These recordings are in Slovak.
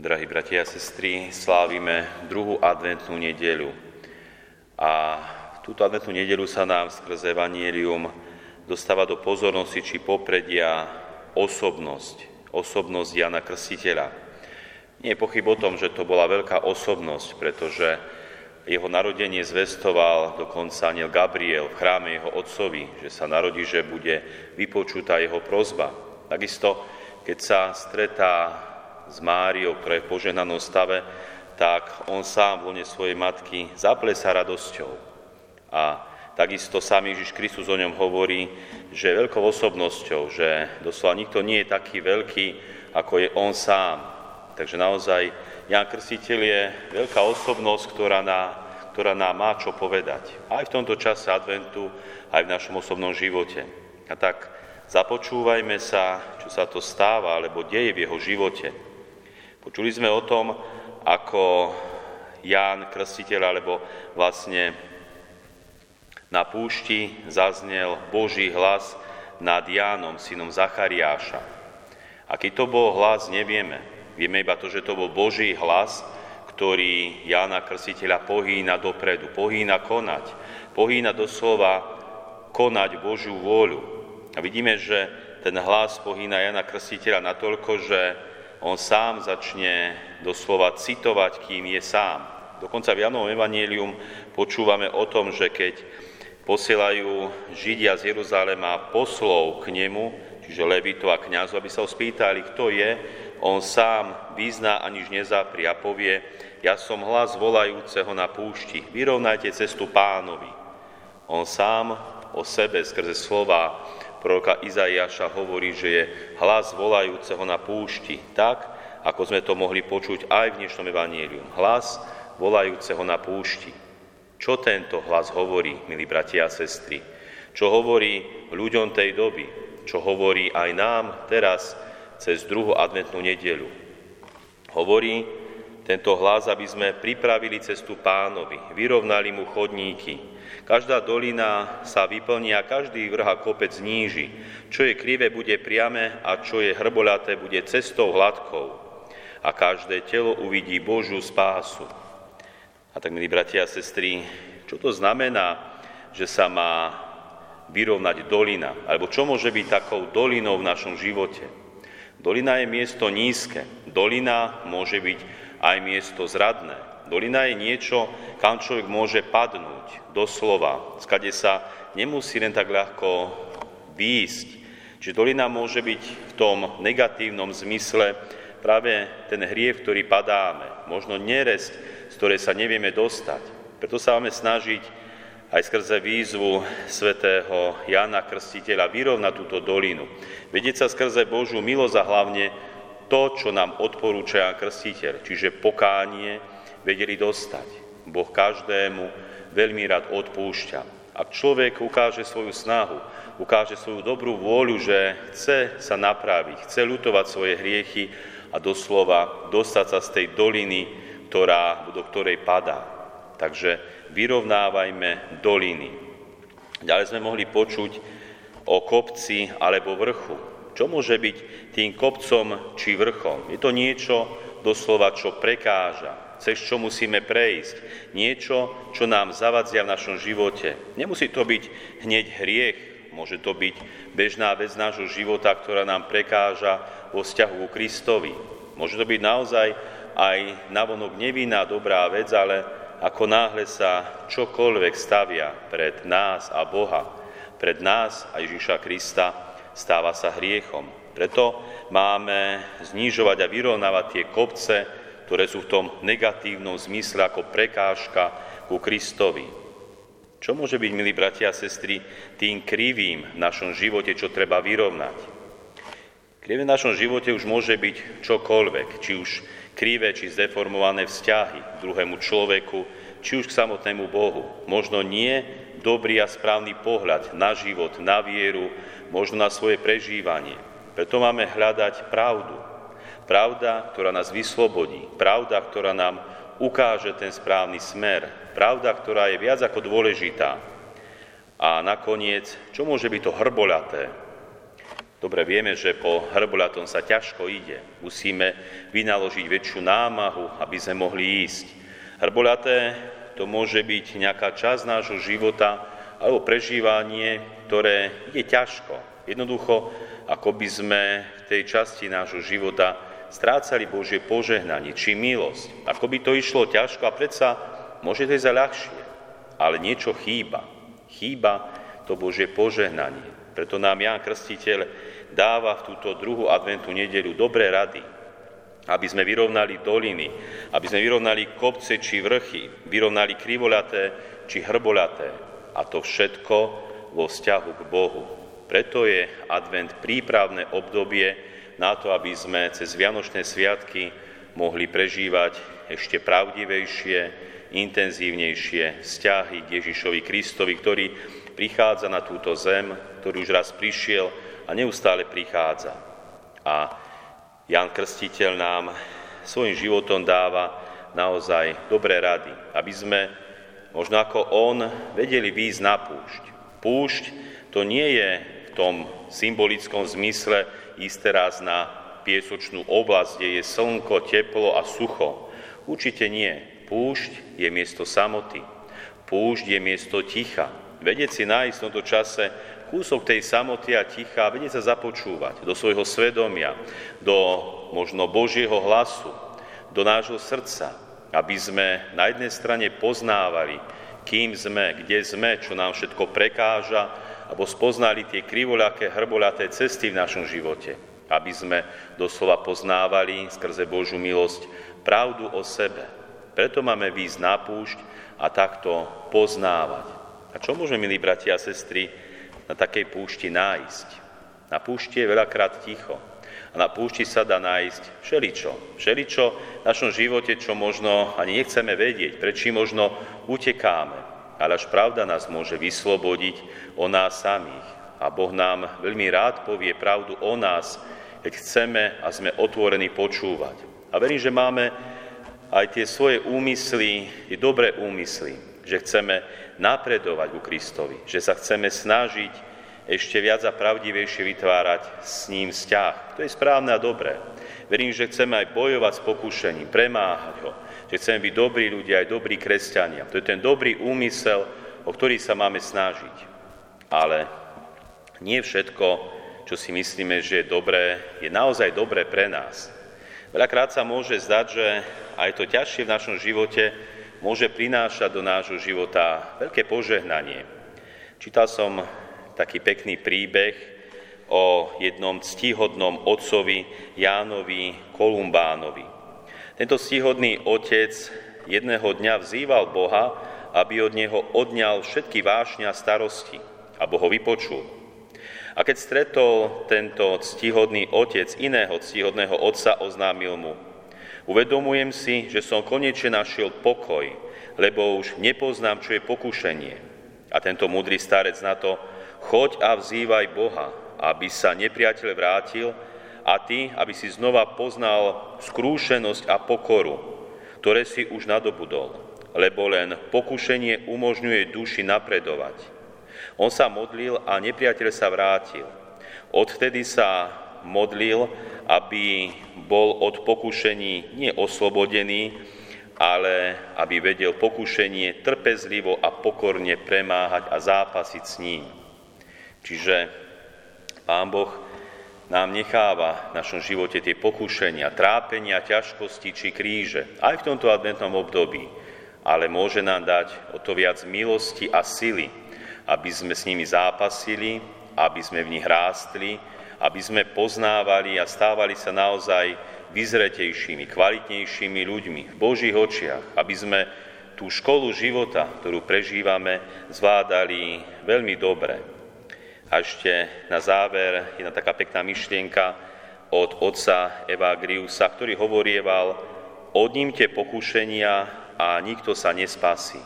Drahí bratia a sestry, slávime druhú adventnú nedeľu. A túto adventnú nedeľu sa nám skrze Evangelium dostáva do pozornosti či popredia osobnosť, osobnosť Jana Krstiteľa. Nie je pochyb o tom, že to bola veľká osobnosť, pretože jeho narodenie zvestoval dokonca aniel Gabriel v chráme jeho otcovi, že sa narodí, že bude vypočutá jeho prozba. Takisto, keď sa stretá s Máriou, ktorá je v stave, tak on sám v lone svojej matky zaplesa radosťou. A takisto sám Ježiš Kristus o ňom hovorí, že je veľkou osobnosťou, že doslova nikto nie je taký veľký, ako je on sám. Takže naozaj Jan Krstiteľ je veľká osobnosť, ktorá, na, ktorá nám má čo povedať. Aj v tomto čase adventu, aj v našom osobnom živote. A tak započúvajme sa, čo sa to stáva, alebo deje v jeho živote. Počuli sme o tom, ako Ján Krstiteľ, alebo vlastne na púšti zaznel Boží hlas nad Jánom, synom Zachariáša. Aký to bol hlas, nevieme. Vieme iba to, že to bol Boží hlas, ktorý Jána Krstiteľa pohýna dopredu, pohýna konať, pohýna doslova konať Božiu vôľu. A vidíme, že ten hlas pohýna Jana Krstiteľa natoľko, že on sám začne doslova citovať, kým je sám. Dokonca v Janovom Evangelium počúvame o tom, že keď posielajú Židia z Jeruzalema poslov k nemu, čiže Levito a kniazu, aby sa ho spýtali, kto je, on sám vyzná, aniž nezapri a povie, ja som hlas volajúceho na púšti, vyrovnajte cestu pánovi. On sám o sebe skrze slova proroka Izaiáša hovorí, že je hlas volajúceho na púšti, tak, ako sme to mohli počuť aj v dnešnom evaníliu. Hlas volajúceho na púšti. Čo tento hlas hovorí, milí bratia a sestry? Čo hovorí ľuďom tej doby? Čo hovorí aj nám teraz cez druhú adventnú nedelu? Hovorí tento hlas, aby sme pripravili cestu pánovi, vyrovnali mu chodníky, Každá dolina sa vyplní a každý vrh a kopec zníži. Čo je krivé, bude priame a čo je hrboľaté, bude cestou hladkou. A každé telo uvidí Božú spásu. A tak, milí bratia a sestry, čo to znamená, že sa má vyrovnať dolina? Alebo čo môže byť takou dolinou v našom živote? Dolina je miesto nízke. Dolina môže byť aj miesto zradné. Dolina je niečo, kam človek môže padnúť, doslova, skade sa nemusí len tak ľahko výjsť. Čiže dolina môže byť v tom negatívnom zmysle práve ten hriech, ktorý padáme, možno neresť, z ktorej sa nevieme dostať. Preto sa máme snažiť aj skrze výzvu svätého Jana Krstiteľa vyrovnať túto dolinu. Vedieť sa skrze Božú milosť a hlavne to, čo nám odporúča Krstiteľ, čiže pokánie, vedeli dostať. Boh každému veľmi rád odpúšťa. Ak človek ukáže svoju snahu, ukáže svoju dobrú vôľu, že chce sa napraviť, chce ľutovať svoje hriechy a doslova dostať sa z tej doliny, ktorá, do ktorej padá. Takže vyrovnávajme doliny. Ďalej sme mohli počuť o kopci alebo vrchu. Čo môže byť tým kopcom či vrchom? Je to niečo doslova, čo prekáža, cez čo musíme prejsť. Niečo, čo nám zavadzia v našom živote. Nemusí to byť hneď hriech, môže to byť bežná vec nášho života, ktorá nám prekáža vo vzťahu ku Kristovi. Môže to byť naozaj aj navonok nevinná dobrá vec, ale ako náhle sa čokoľvek stavia pred nás a Boha, pred nás a Ježiša Krista, stáva sa hriechom. Preto máme znižovať a vyrovnávať tie kopce, ktoré sú v tom negatívnom zmysle ako prekážka ku Kristovi. Čo môže byť, milí bratia a sestry, tým krivým v našom živote, čo treba vyrovnať? Krivé v našom živote už môže byť čokoľvek, či už krivé, či zdeformované vzťahy k druhému človeku, či už k samotnému Bohu. Možno nie dobrý a správny pohľad na život, na vieru, možno na svoje prežívanie. Preto máme hľadať pravdu, Pravda, ktorá nás vyslobodí, pravda, ktorá nám ukáže ten správny smer, pravda, ktorá je viac ako dôležitá. A nakoniec, čo môže byť to hrboľaté? Dobre vieme, že po hrbolatom sa ťažko ide. Musíme vynaložiť väčšiu námahu, aby sme mohli ísť. Hrbolaté to môže byť nejaká časť nášho života alebo prežívanie, ktoré ide ťažko. Jednoducho, ako by sme v tej časti nášho života strácali Božie požehnanie či milosť. Ako by to išlo ťažko a predsa môže to ísť ľahšie. Ale niečo chýba. Chýba to Božie požehnanie. Preto nám Ján Krstiteľ dáva v túto druhú adventu nedeľu dobré rady, aby sme vyrovnali doliny, aby sme vyrovnali kopce či vrchy, vyrovnali krivolaté či hrbolaté. A to všetko vo vzťahu k Bohu. Preto je advent prípravné obdobie na to, aby sme cez Vianočné sviatky mohli prežívať ešte pravdivejšie, intenzívnejšie vzťahy k Ježišovi Kristovi, ktorý prichádza na túto zem, ktorý už raz prišiel a neustále prichádza. A Jan Krstiteľ nám svojim životom dáva naozaj dobré rady, aby sme, možno ako on, vedeli výjsť na púšť. Púšť to nie je v tom symbolickom zmysle ísť teraz na piesočnú oblasť, kde je slnko, teplo a sucho. Určite nie. Púšť je miesto samoty. Púšť je miesto ticha. Vedieť si nájsť v tomto čase kúsok tej samoty a ticha, vedieť sa započúvať do svojho svedomia, do možno Božieho hlasu, do nášho srdca, aby sme na jednej strane poznávali, kým sme, kde sme, čo nám všetko prekáža, alebo spoznali tie krivoľaké, hrbolaté cesty v našom živote, aby sme doslova poznávali skrze Božú milosť pravdu o sebe. Preto máme výjsť na púšť a takto poznávať. A čo môžeme, milí bratia a sestry, na takej púšti nájsť. Na púšti je veľakrát ticho. A na púšti sa dá nájsť všeličo. Všeličo v našom živote, čo možno ani nechceme vedieť, prečím možno utekáme. Ale až pravda nás môže vyslobodiť o nás samých. A Boh nám veľmi rád povie pravdu o nás, keď chceme a sme otvorení počúvať. A verím, že máme aj tie svoje úmysly, tie dobré úmysly, že chceme napredovať ku Kristovi, že sa chceme snažiť ešte viac a pravdivejšie vytvárať s ním vzťah. To je správne a dobré. Verím, že chceme aj bojovať s pokušením, premáhať ho, že chceme byť dobrí ľudia, aj dobrí kresťania. To je ten dobrý úmysel, o ktorý sa máme snažiť. Ale nie všetko, čo si myslíme, že je dobré, je naozaj dobré pre nás. Veľakrát sa môže zdať, že aj to ťažšie v našom živote môže prinášať do nášho života veľké požehnanie. Čítal som taký pekný príbeh o jednom ctihodnom otcovi Jánovi Kolumbánovi. Tento ctihodný otec jedného dňa vzýval Boha, aby od neho odňal všetky vášne a starosti, a Boh ho vypočul. A keď stretol tento ctihodný otec iného ctihodného otca, oznámil mu – Uvedomujem si, že som konečne našiel pokoj, lebo už nepoznám, čo je pokušenie. A tento múdry starec na to, choď a vzývaj Boha, aby sa nepriateľ vrátil a ty, aby si znova poznal skrúšenosť a pokoru, ktoré si už nadobudol, lebo len pokušenie umožňuje duši napredovať. On sa modlil a nepriateľ sa vrátil. Odvtedy sa modlil, aby bol od pokušení nie oslobodený, ale aby vedel pokušenie trpezlivo a pokorne premáhať a zápasiť s ním. Čiže Pán Boh nám necháva v našom živote tie pokušenia, trápenia, ťažkosti či kríže, aj v tomto adventnom období, ale môže nám dať o to viac milosti a sily, aby sme s nimi zápasili, aby sme v nich rástli, aby sme poznávali a stávali sa naozaj vyzretejšími, kvalitnejšími ľuďmi v Božích očiach, aby sme tú školu života, ktorú prežívame, zvládali veľmi dobre. A ešte na záver jedna taká pekná myšlienka od otca Evagriusa, ktorý hovorieval, odnímte pokušenia a nikto sa nespasí.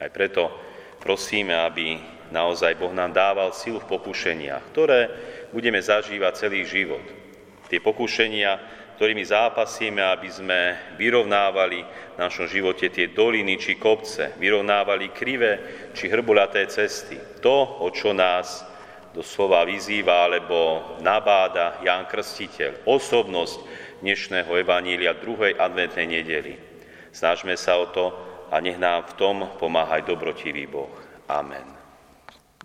Aj preto prosíme, aby naozaj Boh nám dával silu v pokušeniach, ktoré budeme zažívať celý život. Tie pokušenia, ktorými zápasíme, aby sme vyrovnávali v našom živote tie doliny či kopce, vyrovnávali krivé či hrbulaté cesty. To, o čo nás doslova vyzýva alebo nabáda Ján Krstiteľ, osobnosť dnešného Evanília druhej adventnej nedeli. Snažme sa o to a nech nám v tom pomáha aj dobrotivý Boh. Amen.